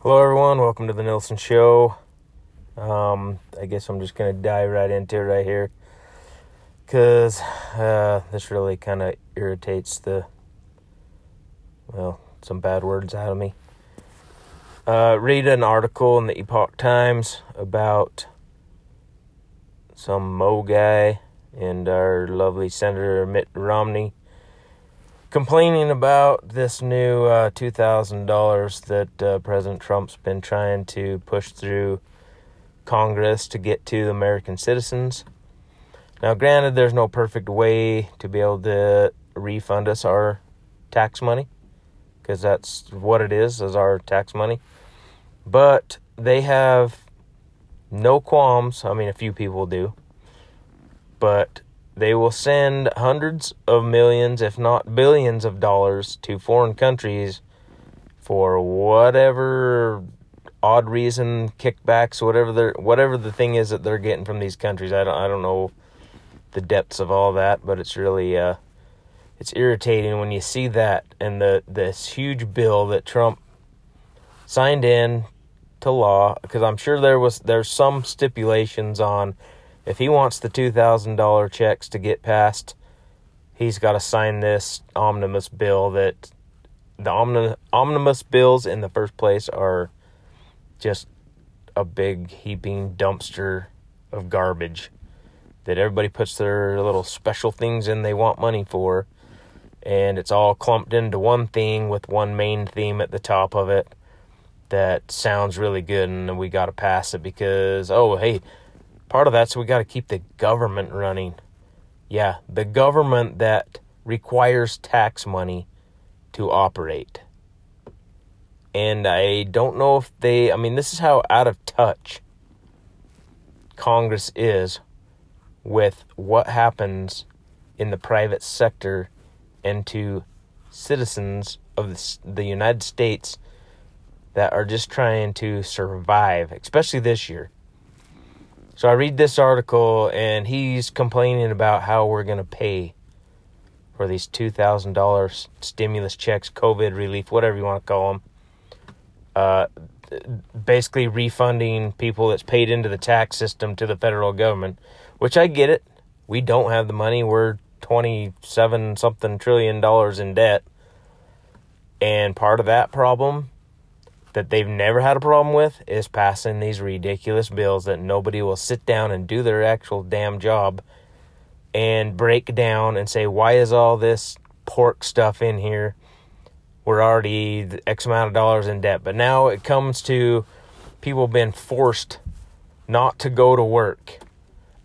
Hello, everyone. Welcome to the Nielson Show. Um, I guess I'm just to dive right into it right here because uh, this really kind of irritates the, well, some bad words out of me. Uh, read an article in the Epoch Times about some Mo guy and our lovely Senator Mitt Romney complaining about this new uh, $2,000 that uh, President Trump's been trying to push through Congress to get to American citizens. Now, granted, there's no perfect way to be able to refund us our tax money because that's what it is, is our tax money. But they have no qualms. I mean, a few people do. But they will send hundreds of millions, if not billions, of dollars to foreign countries for whatever odd reason, kickbacks, whatever they whatever the thing is that they're getting from these countries. I don't I don't know the depths of all that, but it's really uh, it's irritating when you see that and the this huge bill that Trump signed in to law because I'm sure there was there's some stipulations on if he wants the $2,000 checks to get passed, he's got to sign this omnibus bill that the omni- omnibus bills in the first place are just a big heaping dumpster of garbage that everybody puts their little special things in they want money for and it's all clumped into one thing with one main theme at the top of it that sounds really good and we got to pass it because oh hey part of that's we got to keep the government running. Yeah, the government that requires tax money to operate. And I don't know if they, I mean, this is how out of touch Congress is with what happens in the private sector and to citizens of the United States that are just trying to survive, especially this year. So I read this article and he's complaining about how we're going to pay for these $2,000 stimulus checks, COVID relief, whatever you want to call them. Uh, basically refunding people that's paid into the tax system to the federal government, which I get it. We don't have the money. We're 27 something trillion dollars in debt. And part of that problem that they've never had a problem with is passing these ridiculous bills that nobody will sit down and do their actual damn job and break down and say, why is all this pork stuff in here? We're already X amount of dollars in debt. But now it comes to people being forced not to go to work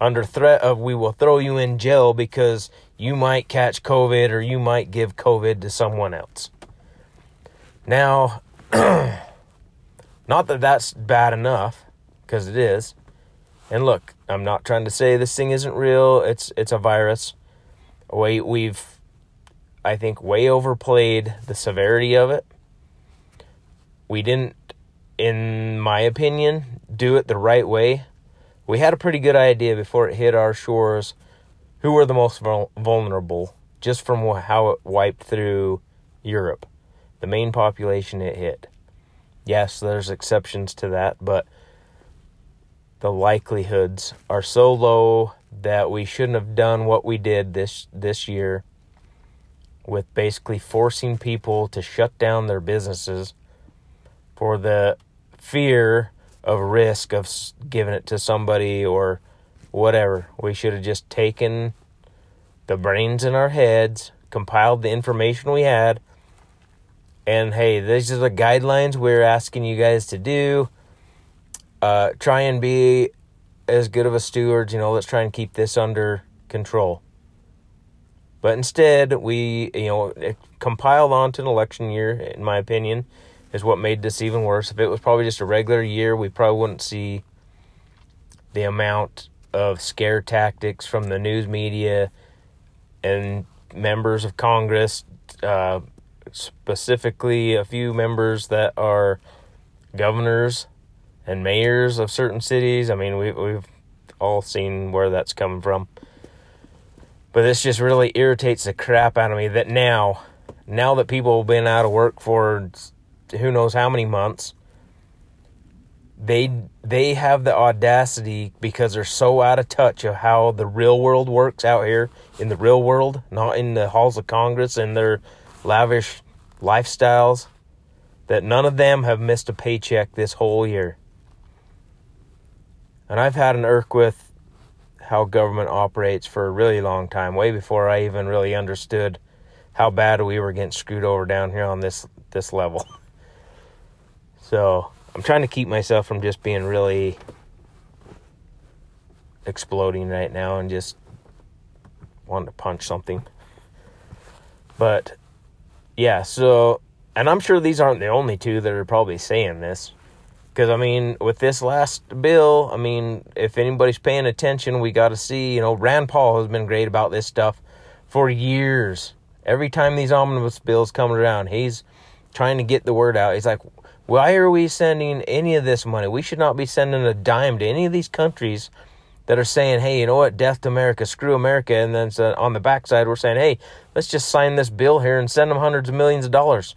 under threat of we will throw you in jail because you might catch COVID or you might give COVID to someone else. Now, Not that that's bad enough, because it is. And look, I'm not trying to say this thing isn't real. It's it's a virus. We we've, I think, way overplayed the severity of it. We didn't, in my opinion, do it the right way. We had a pretty good idea before it hit our shores who were the most vulnerable, just from how it wiped through Europe, the main population it hit. Yes, there's exceptions to that, but the likelihoods are so low that we shouldn't have done what we did this this year with basically forcing people to shut down their businesses for the fear of risk of giving it to somebody or whatever. We should have just taken the brains in our heads, compiled the information we had, and hey, these are the guidelines we're asking you guys to do. Uh, try and be as good of a steward. You know, let's try and keep this under control. But instead, we, you know, compiled onto an election year, in my opinion, is what made this even worse. If it was probably just a regular year, we probably wouldn't see the amount of scare tactics from the news media and members of Congress uh, specifically a few members that are governors and mayors of certain cities. I mean, we, we've all seen where that's coming from. But this just really irritates the crap out of me that now, now that people have been out of work for who knows how many months, they they have the audacity because they're so out of touch of how the real world works out here in the real world, not in the halls of Congress and their lavish lifestyles, that none of them have missed a paycheck this whole year. And I've had an irk with how government operates for a really long time, way before I even really understood how bad we were getting screwed over down here on this this level. So I'm trying to keep myself from just being really exploding right now and just wanting to punch something. But yeah, so and I'm sure these aren't the only two that are probably saying this. Because, I mean, with this last bill, I mean, if anybody's paying attention, we got to see, you know, Rand Paul has been great about this stuff for years. Every time these omnibus bills come around, he's trying to get the word out. He's like, why are we sending any of this money? We should not be sending a dime to any of these countries that are saying, hey, you know what, death to America, screw America. And then on the backside, we're saying, hey, let's just sign this bill here and send them hundreds of millions of dollars.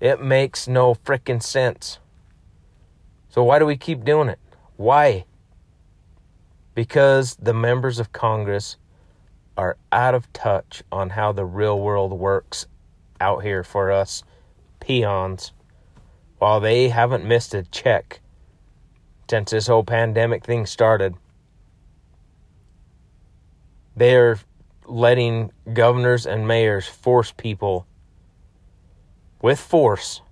It makes no freaking sense. So why do we keep doing it? Why? Because the members of Congress are out of touch on how the real world works out here for us peons while they haven't missed a check since this whole pandemic thing started. They're letting governors and mayors force people with force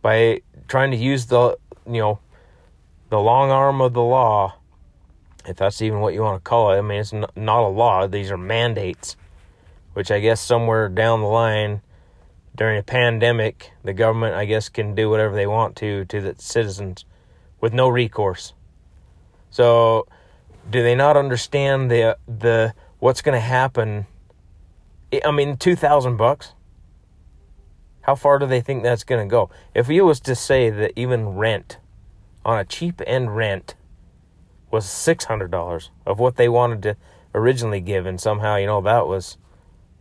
by trying to use the you know the long arm of the law if that's even what you want to call it i mean it's not a law these are mandates which i guess somewhere down the line during a pandemic, the government, I guess, can do whatever they want to to the citizens with no recourse. So, do they not understand the the what's going to happen? I mean, two thousand bucks. How far do they think that's going to go? If he was to say that even rent on a cheap end rent was six hundred dollars of what they wanted to originally give, and somehow you know that was,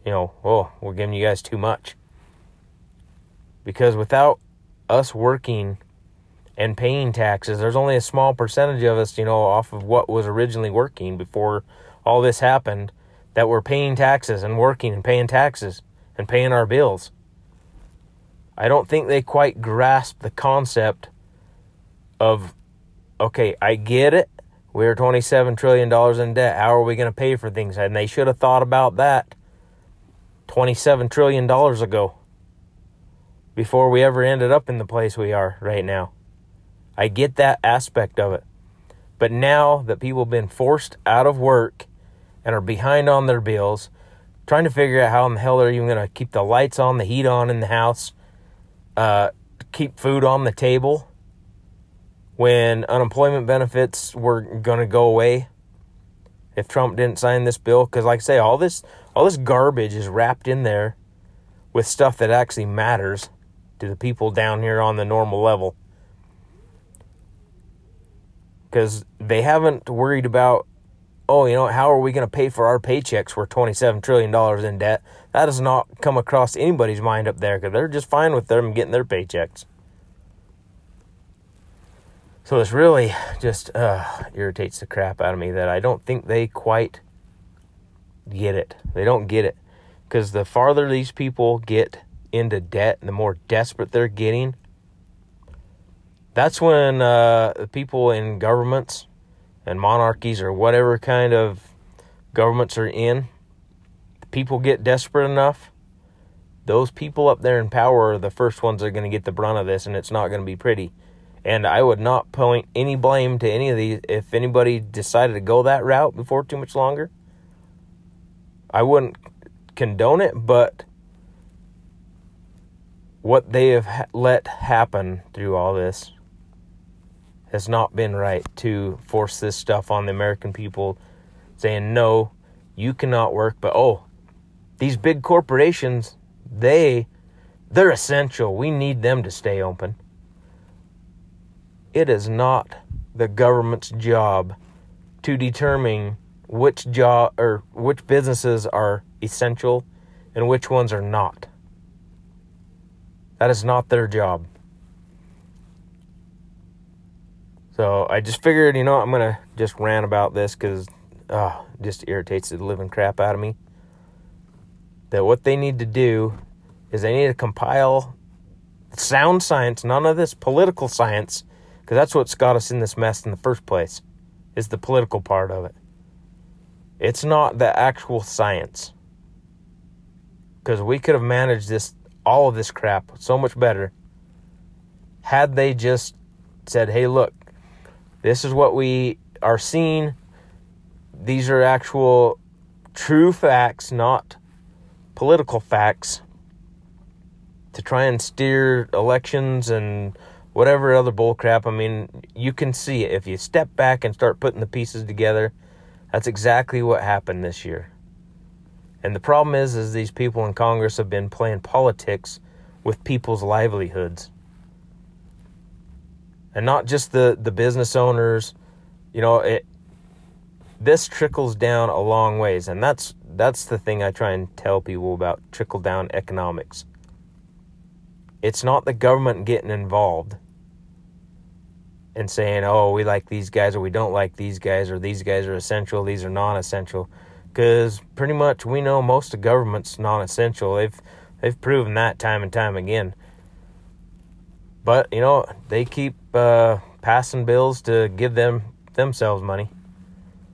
you know, oh, we're giving you guys too much because without us working and paying taxes, there's only a small percentage of us, you know, off of what was originally working before all this happened that were paying taxes and working and paying taxes and paying our bills. I don't think they quite grasp the concept of okay, I get it. We're $27 trillion in debt. How are we going to pay for things? And they should have thought about that $27 trillion ago before we ever ended up in the place we are right now. I get that aspect of it. But now that people have been forced out of work and are behind on their bills, trying to figure out how in the hell they're even going to keep the lights on, the heat on in the house, uh, keep food on the table when unemployment benefits were going to go away if Trump didn't sign this bill. Because, like I say, all this all this garbage is wrapped in there with stuff that actually matters to the people down here on the normal level. Because they haven't worried about, oh, you know, how are we going to pay for our paychecks? We're $27 trillion in debt. That does not come across anybody's mind up there because they're just fine with them getting their paychecks. So this really just uh, irritates the crap out of me that I don't think they quite get it. They don't get it. Because the farther these people get into debt and the more desperate they're getting, that's when uh, people in governments and monarchies or whatever kind of governments are in, people get desperate enough. Those people up there in power are the first ones that are going to get the brunt of this, and it's not going to be pretty. And I would not point any blame to any of these if anybody decided to go that route before too much longer. I wouldn't condone it, but what they have ha- let happen through all this has not been right to force this stuff on the American people, saying, no, you cannot work, but oh, these big corporations, they they're essential. We need them to stay open. It is not the government's job to determine which job or which businesses are essential and which ones are not. That is not their job. So I just figured, you know, I'm to just rant about this because uh, it just irritates the living crap out of me. That what they need to do is they need to compile sound science, none of this political science, because that's what's got us in this mess in the first place, is the political part of it. It's not the actual science. Because we could have managed this, all of this crap, so much better had they just said, hey, look, this is what we are seeing. These are actual true facts, not political facts to try and steer elections and whatever other bullcrap. I mean, you can see it. If you step back and start putting the pieces together, that's exactly what happened this year. And the problem is, is these people in Congress have been playing politics with people's livelihoods. And not just the, the business owners. You know, it this trickles down a long ways. And that's that's the thing I try and tell people about trickle down economics. It's not the government getting involved and saying, oh, we like these guys or we don't like these guys or these guys are essential, these are non essential. Because pretty much we know most of government's non essential. They've, they've proven that time and time again. But, you know, they keep uh, passing bills to give them themselves money.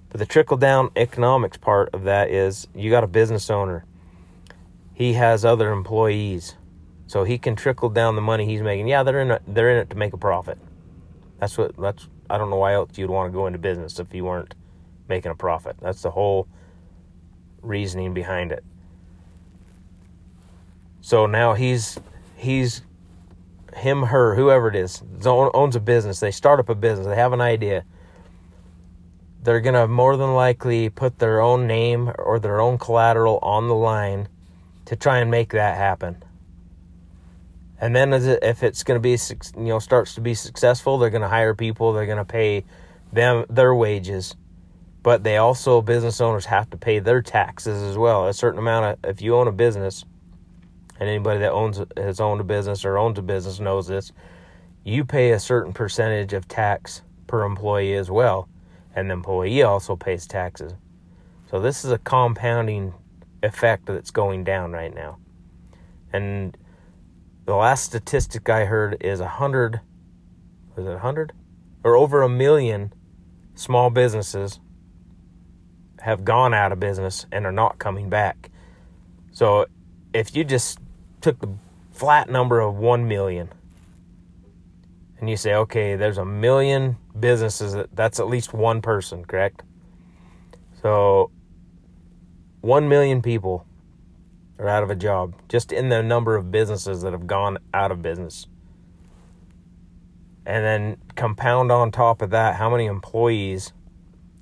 But the trickle down economics part of that is you got a business owner, he has other employees so he can trickle down the money he's making. Yeah, they're in it, they're in it to make a profit. That's what that's I don't know why else you'd want to go into business if you weren't making a profit. That's the whole reasoning behind it. So now he's he's him, her, whoever it is, owns a business. They start up a business. They have an idea. They're gonna more than likely put their own name or their own collateral on the line to try and make that happen. And then if it's going to be you know starts to be successful, they're going to hire people, they're going to pay them their wages. But they also business owners have to pay their taxes as well. A certain amount of if you own a business, and anybody that owns has owned a business or owns a business knows this, you pay a certain percentage of tax per employee as well, and the employee also pays taxes. So this is a compounding effect that's going down right now. And the last statistic I heard is a hundred. Was it a hundred or over a million small businesses have gone out of business and are not coming back. So if you just took the flat number of 1 million and you say, okay, there's a million businesses, that, that's at least one person, correct? So 1 million people are out of a job, just in the number of businesses that have gone out of business. And then compound on top of that how many employees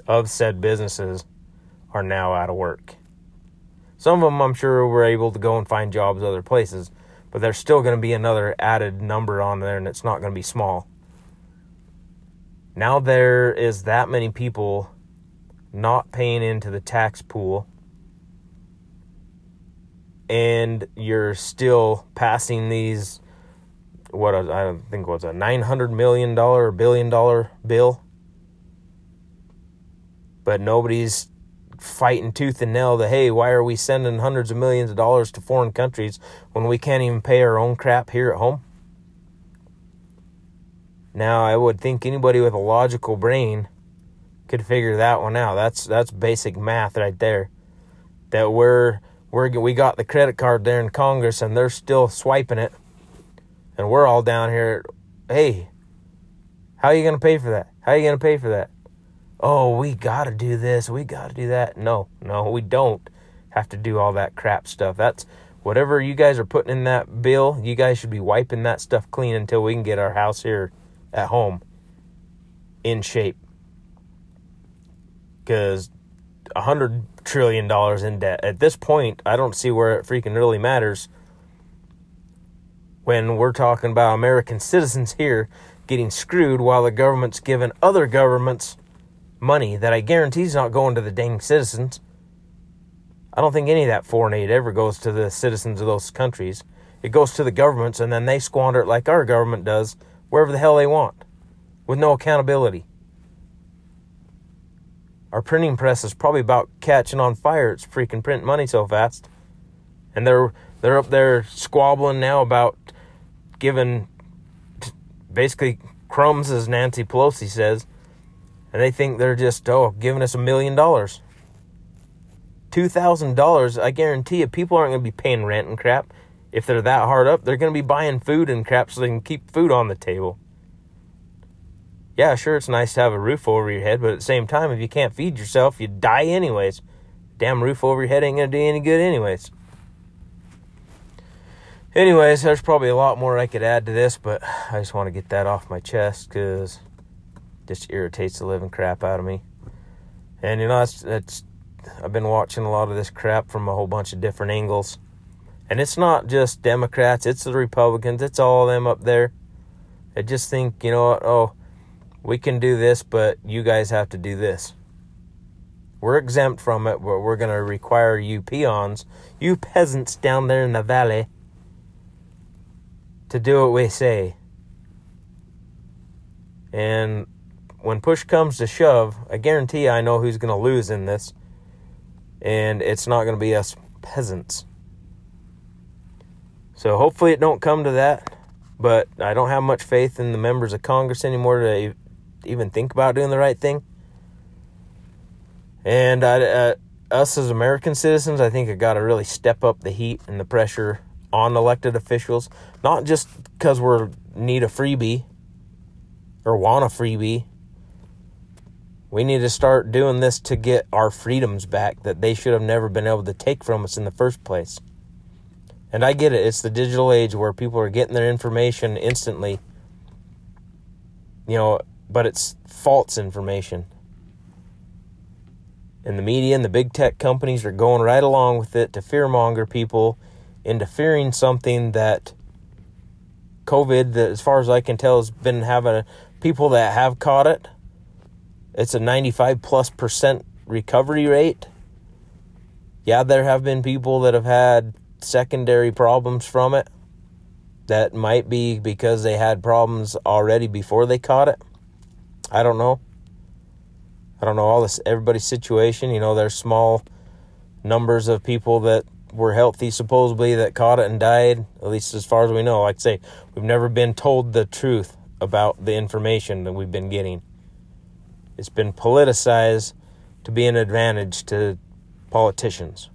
of said businesses are now out of work. Some of them, I'm sure, were able to go and find jobs other places, but there's still going to be another added number on there, and it's not going to be small. Now there is that many people not paying into the tax pool and you're still passing these what I don't think was a nine hundred million dollar or billion dollar bill, but nobody's fighting tooth and nail that hey, why are we sending hundreds of millions of dollars to foreign countries when we can't even pay our own crap here at home? Now, I would think anybody with a logical brain could figure that one out. That's that's basic math right there. That we're we're we got the credit card there in Congress and they're still swiping it, and we're all down here. Hey, how are you gonna pay for that? How are you gonna pay for that? Oh, we gotta do this. We gotta do that. No, no, we don't have to do all that crap stuff. That's whatever you guys are putting in that bill. You guys should be wiping that stuff clean until we can get our house here at home in shape. Because a hundred trillion dollars in debt. At this point, I don't see where it freaking really matters when we're talking about American citizens here getting screwed while the government's giving other governments money that I guarantee is not going to the dang citizens. I don't think any of that foreign aid ever goes to the citizens of those countries. It goes to the governments and then they squander it like our government does wherever the hell they want. with no accountability. Our printing press is probably about catching on fire. It's freaking printing money so fast. And they're they're up there squabbling now about giving basically crumbs as Nancy Pelosi says. And they think they're just oh giving us a million dollars. Two thousand dollars, I guarantee you people aren't gonna be paying rent and crap. If they're that hard up, they're gonna be buying food and crap so they can keep food on the table yeah, sure, it's nice to have a roof over your head, but at the same time, if you can't feed yourself, you die anyways. Damn roof over your head ain't gonna do any good, anyways. Anyways, there's probably a lot more I could add to this, but I just want to get that off my chest because just irritates the living crap out of me. And you know, that's, that's I've been watching a lot of this crap from a whole bunch of different angles. And it's not just Democrats, it's the Republicans, it's all them up there. I just think, you know what, oh, we can do this, but you guys have to do this. We're exempt from it, but we're going to require you peons, you peasants down there in the valley, to do what we say. And when push comes to shove, I guarantee I know who's going to lose in this. And it's not going to be us peasants. So hopefully it don't come to that. But I don't have much faith in the members of Congress anymore to even think about doing the right thing. And I, uh, us as American citizens, I think, have got to really step up the heat and the pressure on elected officials, not just because we're need a freebie or want a freebie. We need to start doing this to get our freedoms back that they should have never been able to take from us in the first place. And I get it, it's the digital age where people are getting their information instantly. You know, but it's false information. And the media and the big tech companies are going right along with it to fearmonger people into fearing something that COVID, that as far as I can tell, has been having people that have caught it. It's a 95 plus percent recovery rate. Yeah, there have been people that have had secondary problems from it. That might be because they had problems already before they caught it. I don't know. I don't know all this everybody's situation. You know, there's small numbers of people that were healthy supposedly that caught it and died. At least as far as we know. Like I say, we've never been told the truth about the information that we've been getting. It's been politicized to be an advantage to politicians.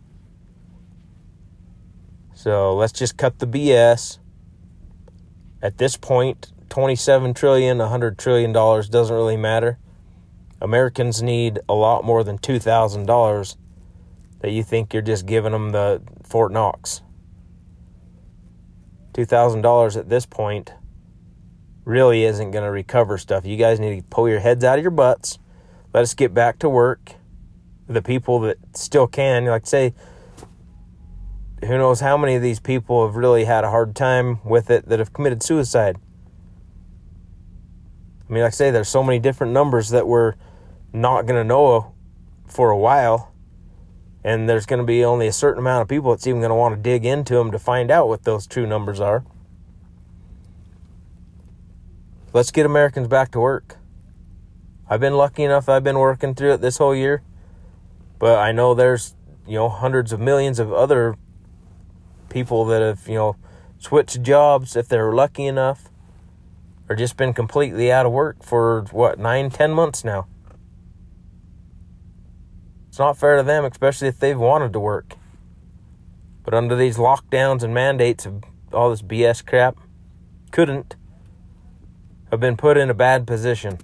So let's just cut the BS. At this point, 27 trillion, 100 trillion dollars doesn't really matter. Americans need a lot more than $2,000 that you think you're just giving them the Fort Knox. $2,000 at this point really isn't going to recover stuff. You guys need to pull your heads out of your butts. Let us get back to work. The people that still can, like say, who knows how many of these people have really had a hard time with it that have committed suicide. I mean, like I say, there's so many different numbers that we're not going to know for a while. And there's going to be only a certain amount of people that's even going to want to dig into them to find out what those true numbers are. Let's get Americans back to work. I've been lucky enough, I've been working through it this whole year. But I know there's, you know, hundreds of millions of other people that have, you know, switched jobs if they're lucky enough or just been completely out of work for what nine, ten months now. It's not fair to them, especially if they've wanted to work. But under these lockdowns and mandates of all this BS crap, couldn't have been put in a bad position.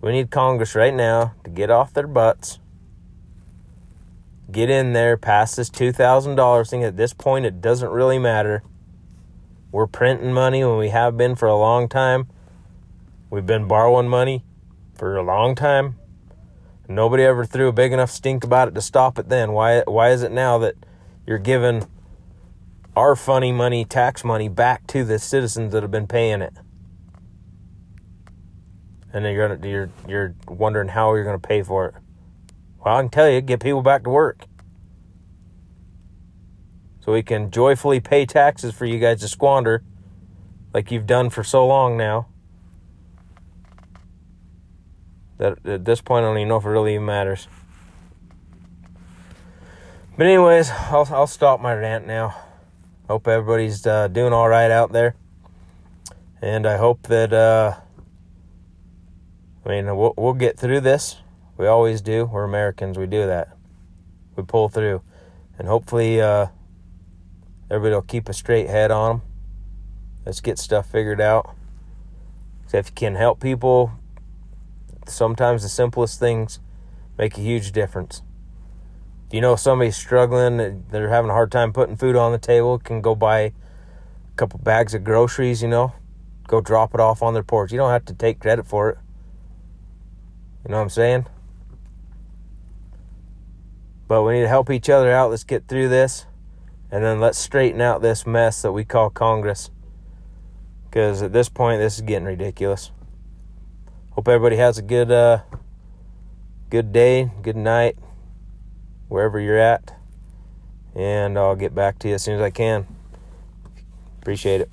We need Congress right now to get off their butts, get in there, pass this $2,000 thing. At this point, it doesn't really matter we're printing money when we have been for a long time. We've been borrowing money for a long time. Nobody ever threw a big enough stink about it to stop it then. Why why is it now that you're giving our funny money, tax money back to the citizens that have been paying it? And then you're you're you're wondering how you're going to pay for it. Well, I can tell you, get people back to work so we can joyfully pay taxes for you guys to squander like you've done for so long now. That at this point, I don't even know if it really even matters. But anyways, I'll I'll stop my rant now. Hope everybody's uh, doing all right out there, and I hope that uh, I mean we'll we'll get through this. We always do. We're Americans. We do that. We pull through, and hopefully uh, everybody will keep a straight head on them. Let's get stuff figured out. So if you can help people, sometimes the simplest things make a huge difference. You know somebody's struggling, they're having a hard time putting food on the table, can go buy a couple bags of groceries, you know, go drop it off on their porch. You don't have to take credit for it. You know what I'm saying? But we need to help each other out. Let's get through this. And then let's straighten out this mess that we call Congress. Because at this point, this is getting ridiculous. Hope everybody has a good, uh, good day, good night, wherever you're at. And I'll get back to you as soon as I can. Appreciate it.